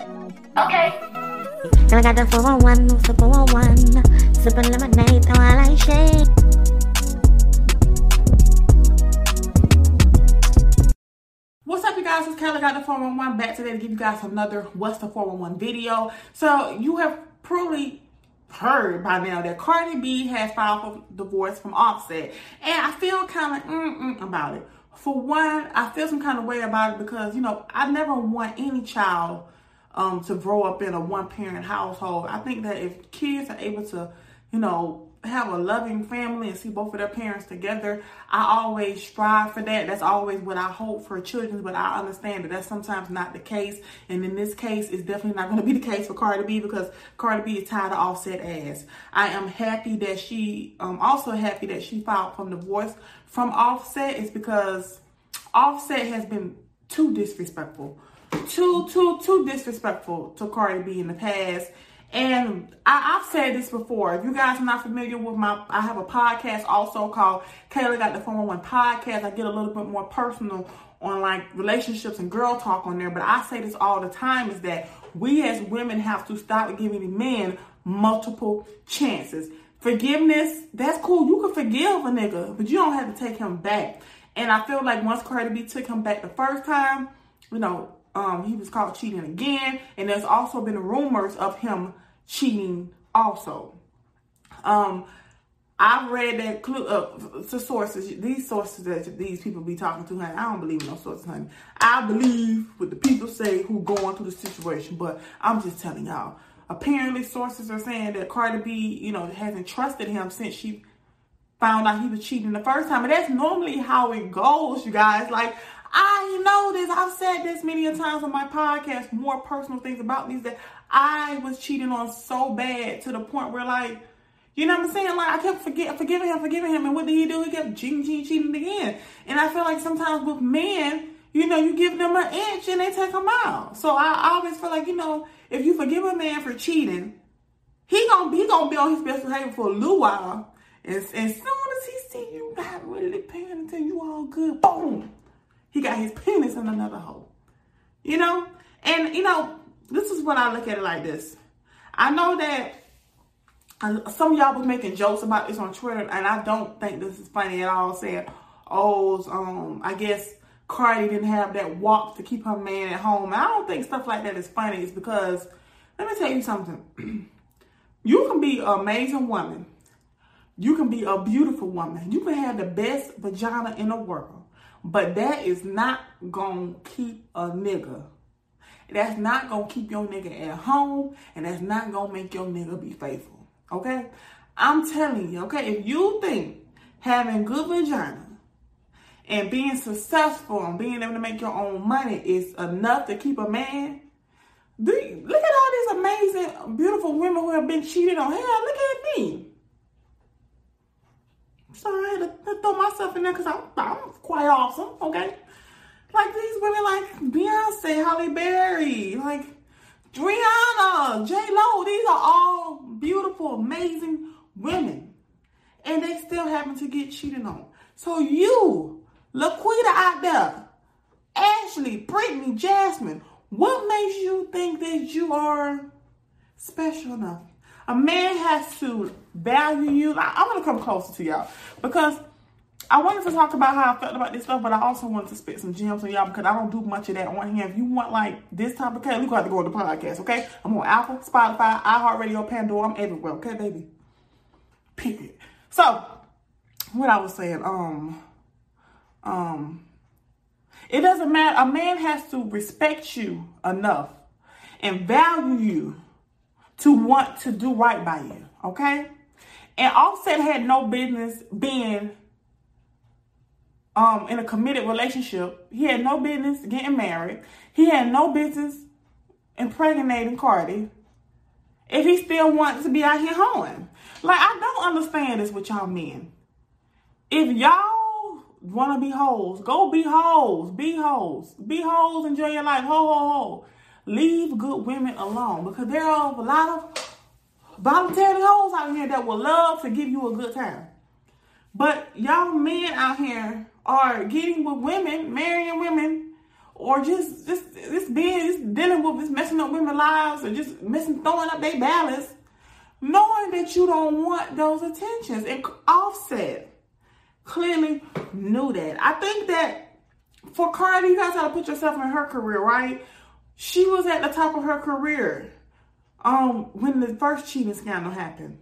Okay. Girl, I got the 401, the 401. Sipping lemonade while I shake. What's up, you guys? It's Kelly got the 411 back today to give you guys another What's the 411 video. So, you have probably heard by now that Cardi B has filed for divorce from Offset. And I feel kind of mm-mm about it. For one, I feel some kind of way about it because, you know, I never want any child um, to grow up in a one parent household. I think that if kids are able to, you know, have a loving family and see both of their parents together, I always strive for that. That's always what I hope for children, but I understand that that's sometimes not the case. And in this case, it's definitely not going to be the case for Cardi B because Cardi B is tired of Offset ass. I am happy that she, um, also happy that she filed from divorce from Offset is because Offset has been too disrespectful too, too, too disrespectful to Cardi B in the past. And I, have said this before. If you guys are not familiar with my, I have a podcast also called Kayla Got the 411 Podcast. I get a little bit more personal on like relationships and girl talk on there. But I say this all the time is that we as women have to stop giving men multiple chances. Forgiveness, that's cool. You can forgive a nigga, but you don't have to take him back. And I feel like once Cardi B took him back the first time, you know, um, he was caught cheating again, and there's also been rumors of him cheating also. Um, I've read that clue uh, the sources, these sources that these people be talking to, honey. I don't believe in no sources, honey. I believe what the people say who going through the situation, but I'm just telling y'all. Apparently, sources are saying that Cardi B, you know, hasn't trusted him since she found out he was cheating the first time. And that's normally how it goes, you guys. Like, I know this. I've said this many a times on my podcast, more personal things about me that I was cheating on so bad to the point where like, you know what I'm saying? Like I kept forget, forgiving him, forgiving him, and what did he do? He kept cheating, cheating, cheating again. And I feel like sometimes with men, you know, you give them an inch and they take a mile. So I, always feel like, you know, if you forgive a man for cheating, he gonna he gonna be on his best behavior for a little while. And, and as soon as he see you not really paying attention, you all good, boom, he got his penis in another hole. You know? And, you know, this is what I look at it like this. I know that some of y'all was making jokes about this on Twitter, and I don't think this is funny at all. Saying, "Oh, um, I guess Cardi didn't have that walk to keep her man at home." And I don't think stuff like that is funny. It's because let me tell you something. you can be an amazing woman. You can be a beautiful woman. You can have the best vagina in the world. But that is not gonna keep a nigga. That's not gonna keep your nigga at home, and that's not gonna make your nigga be faithful. Okay? I'm telling you, okay, if you think having good vagina and being successful and being able to make your own money is enough to keep a man, do you, look at all these amazing, beautiful women who have been cheated on. Hell, look at me. I had to throw myself in there because I'm, I'm quite awesome, okay? Like these women like Beyonce, Halle Berry, like Rihanna, J Lo. These are all beautiful, amazing women, and they still happen to get cheated on. So you, Laquita out there, Ashley, Brittany, Jasmine, what makes you think that you are special enough? A man has to value you. I, I'm gonna come closer to y'all because I wanted to talk about how I felt about this stuff, but I also wanted to spit some gems on y'all because I don't do much of that on here. If you want like this type of cat, we gonna have to go on the podcast, okay? I'm on Apple, Spotify, iHeartRadio, Pandora. I'm everywhere, okay, baby? Period. So, what I was saying, um, um, it doesn't matter. A man has to respect you enough and value you to want to do right by you, okay? And Offset had no business being um in a committed relationship. He had no business getting married. He had no business impregnating Cardi. If he still wants to be out here hoeing. Like I don't understand this with y'all men. If y'all wanna be hoes, go be hoes. Be hoes. Be hoes, enjoy your life. Ho ho ho. Leave good women alone because there are a lot of voluntary hoes out here that will love to give you a good time. But y'all men out here are getting with women, marrying women, or just just just being just dealing with just messing up women's lives or just messing throwing up their balance, knowing that you don't want those attentions. And Offset clearly knew that. I think that for Cardi, you guys got to put yourself in her career, right? She was at the top of her career um when the first cheating scandal happened.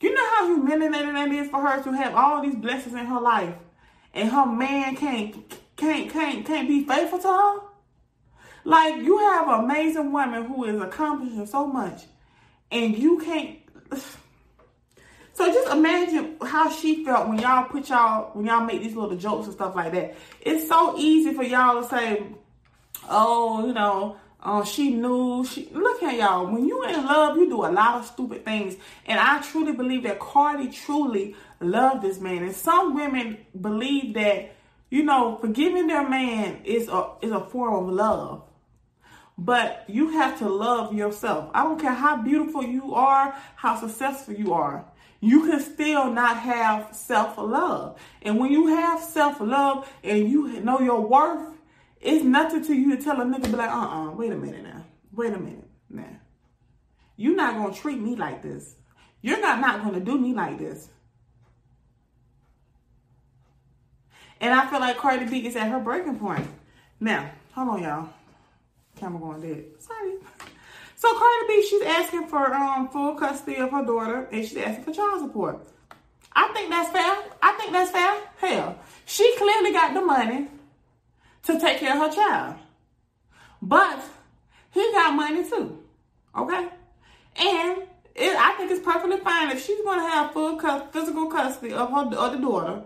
You know how humiliating that is for her to have all these blessings in her life and her man can't can't can't can't be faithful to her? Like you have an amazing woman who is accomplishing so much and you can't so just imagine how she felt when y'all put y'all when y'all make these little jokes and stuff like that. It's so easy for y'all to say, "Oh, you know, oh, she knew." She look at y'all. When you in love, you do a lot of stupid things, and I truly believe that Cardi truly loved this man. And some women believe that you know forgiving their man is a is a form of love. But you have to love yourself. I don't care how beautiful you are, how successful you are you can still not have self love. And when you have self love and you know your worth, it's nothing to you to tell a nigga be like, uh uh-uh, uh, wait a minute now. Wait a minute now. You're not gonna treat me like this. You're not not gonna do me like this. And I feel like Cardi B is at her breaking point. Now, hold on, y'all. Camera going dead. Sorry. So Cardi B, she's asking for um full custody of her daughter and she's asking for child support. I think that's fair. I think that's fair. Hell, she clearly got the money to take care of her child. But he got money too. Okay? And it, I think it's perfectly fine if she's going to have full cu- physical custody of her of the daughter.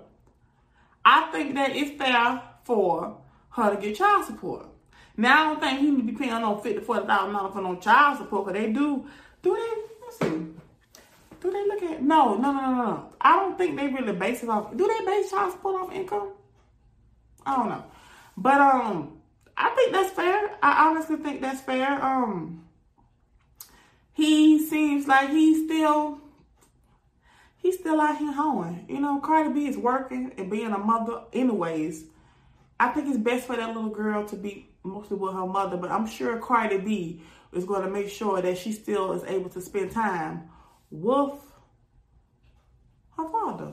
I think that it's fair for her to get child support. Now I don't think he need to be paying no fifty forty thousand dollars for no child support. Cause they do, do they? Let's see. Do they look at? No, no, no, no, no. I don't think they really base it off. Do they base child support off income? I don't know, but um, I think that's fair. I honestly think that's fair. Um, he seems like he's still he's still out here hoeing. You know, Cardi B is working and being a mother anyways. I think it's best for that little girl to be mostly with her mother, but I'm sure Cardi B is going to make sure that she still is able to spend time with her father.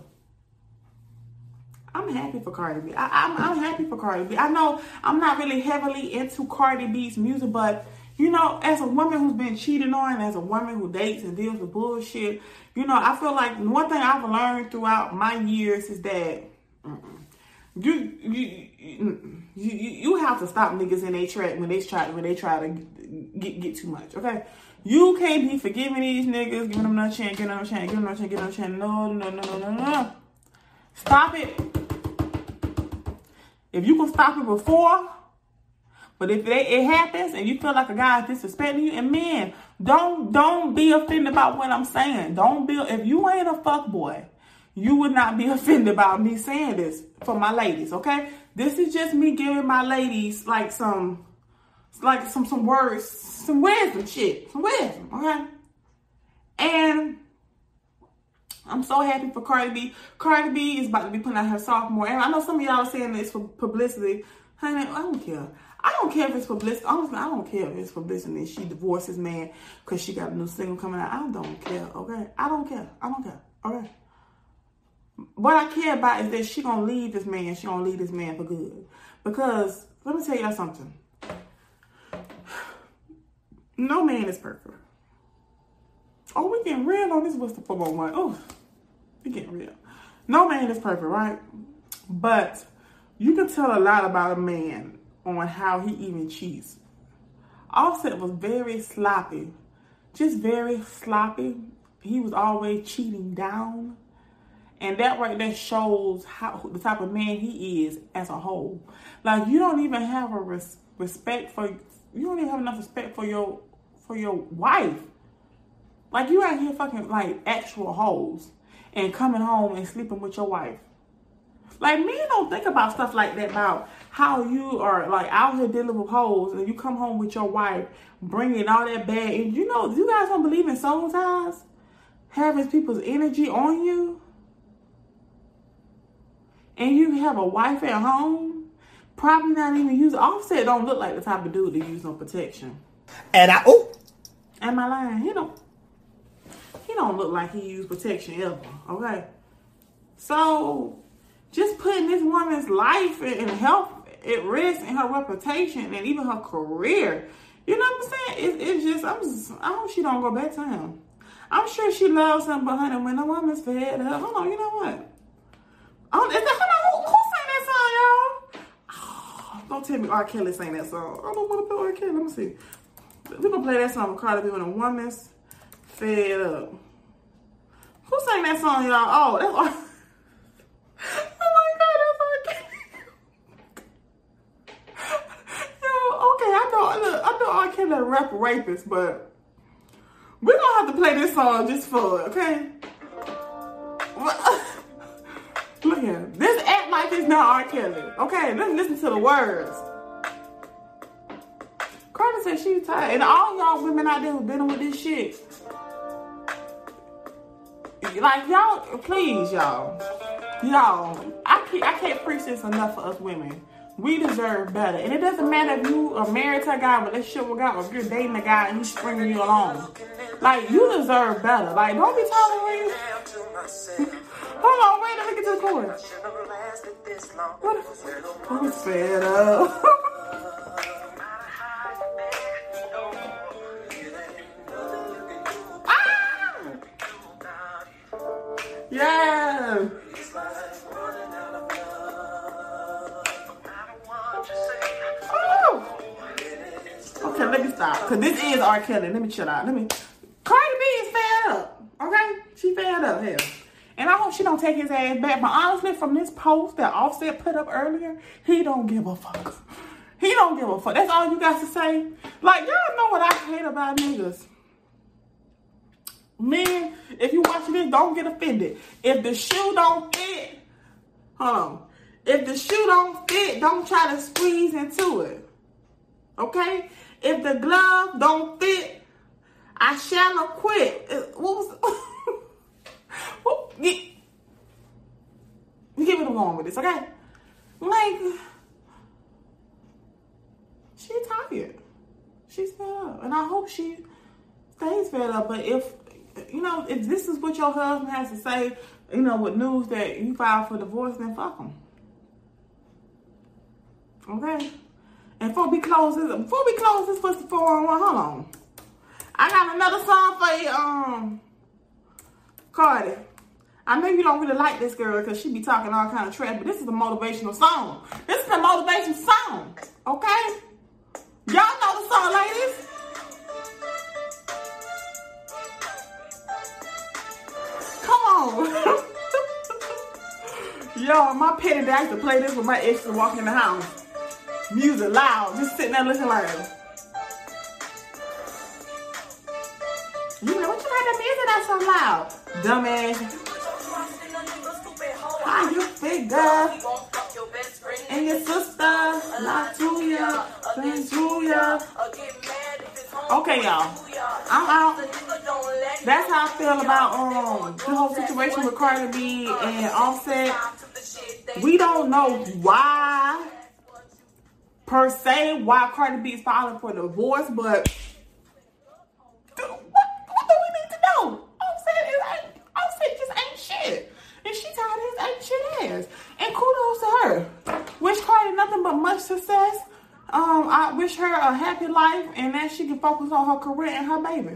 I'm happy for Cardi B. I, I'm, I'm happy for Cardi B. I know I'm not really heavily into Cardi B's music, but you know, as a woman who's been cheated on, as a woman who dates and deals with bullshit, you know, I feel like one thing I've learned throughout my years is that you you you you have to stop niggas in their track when they try when they try to get get too much. Okay, you can't be forgiving these niggas, giving them another chance, giving them another chance, giving them another chance, giving them another chance. No, no, no, no, no, no. Stop it. If you can stop it before, but if it, it happens and you feel like a guy is disrespecting you, and man, don't don't be offended about what I'm saying. Don't be if you ain't a fuck boy you would not be offended about me saying this for my ladies, okay? This is just me giving my ladies like some, like some some words, some wisdom shit, some wisdom, okay? And I'm so happy for Cardi B. Cardi B is about to be putting out her sophomore, and I know some of y'all are saying this for publicity. Honey, I don't care. I don't care if it's publicity. Honestly, I don't care if it's for publicity. She divorced his man because she got a new single coming out. I don't care, okay? I don't care. I don't care, okay? what I care about is that she gonna leave this man. She gonna leave this man for good. Because let me tell y'all something. No man is perfect. Oh, we getting real on this. What's the 411? Oh, getting real. No man is perfect, right? But you can tell a lot about a man on how he even cheats. Offset was very sloppy, just very sloppy. He was always cheating down. And that right there shows how the type of man he is as a whole. Like you don't even have a res- respect for you don't even have enough respect for your for your wife. Like you out here fucking like actual hoes and coming home and sleeping with your wife. Like men don't think about stuff like that about how you are like out here dealing with hoes and you come home with your wife bringing all that bad. And you know, you guys don't believe in soul ties, having people's energy on you and you have a wife at home Probably not even use Offset. Don't look like the type of dude to use no protection. And I oh, Am I lying? He don't. He don't look like he used protection ever. Okay. So, just putting this woman's life and health at risk and her reputation and even her career. You know what I'm saying? It, it's just, I'm just, I hope she don't go back to him. I'm sure she loves him, but honey, when the woman's fed up, hold on, you know what? Oh, is that, hold on, who, who sang that song, y'all? Oh, don't tell me R. Kelly sang that song. I don't want to play R. Kelly. Let me see. We're going to play that song with Cardi B when a woman's fed up. Who sang that song, y'all? Oh, that's. Oh my God, that's R. Kelly. Yo, okay, I know, look, I know R. Kelly rap rapist, but we're gonna have to play this song just for okay? Look here. This act like it's not R. Kelly. Okay, let's listen to the words. Carter said she tired. And all y'all women out there who been with this shit. Like y'all, please, y'all. Y'all, I can't I can't preach this enough for us women. We deserve better. And it doesn't matter if you are married to a guy, relationship with guy, or if you're dating a guy and he's stringing you along. Like, you deserve better. Like, don't be tolerating. Hold on, wait, let me get to the chorus. What? Who's fed up? Yeah. Oh. Okay, let me stop. Cause this is R. Kelly. Let me chill out. Let me. Cardi B is fed up. Okay, she fed up. Hell. And I hope she don't take his ass back. But honestly, from this post that Offset put up earlier, he don't give a fuck. He don't give a fuck. That's all you got to say. Like y'all know what I hate about niggas. Men, if you watching this, don't get offended. If the shoe don't fit, hold on. If the shoe don't fit, don't try to squeeze into it. Okay? If the glove don't fit, I shall not quit. Uh, What was what, get, give it along with this, okay? Like, she tired. She's fed up. And I hope she stays fed up. But if, you know, if this is what your husband has to say, you know, with news that you filed for divorce, then fuck him. Okay? And before we close this, before we close this for 411, hold on. I got another song for you, um, Cardi. I know you don't really like this girl because she be talking all kind of trash, but this is a motivational song. This is a motivation song, okay? Y'all know the song, ladies. Yo, my petty dad to play this with my ex to walk in the house. Music loud, just sitting there listening like, you know, what you like the music that's so loud? Dumbass. How you figure? And your sister, not to ya, friends to ya. Okay, y'all. I'm out. That's how I feel about um the whole situation with Cardi B and Offset. We don't know why per se why Cardi B is filing for divorce, but what, what do we need to know? Offset is ain't Offset just ain't shit. And she tired his ain't shit ass. And kudos to her. Wish Cardi nothing but much success. Um, I wish her a happy life and that she can focus on her career and her baby.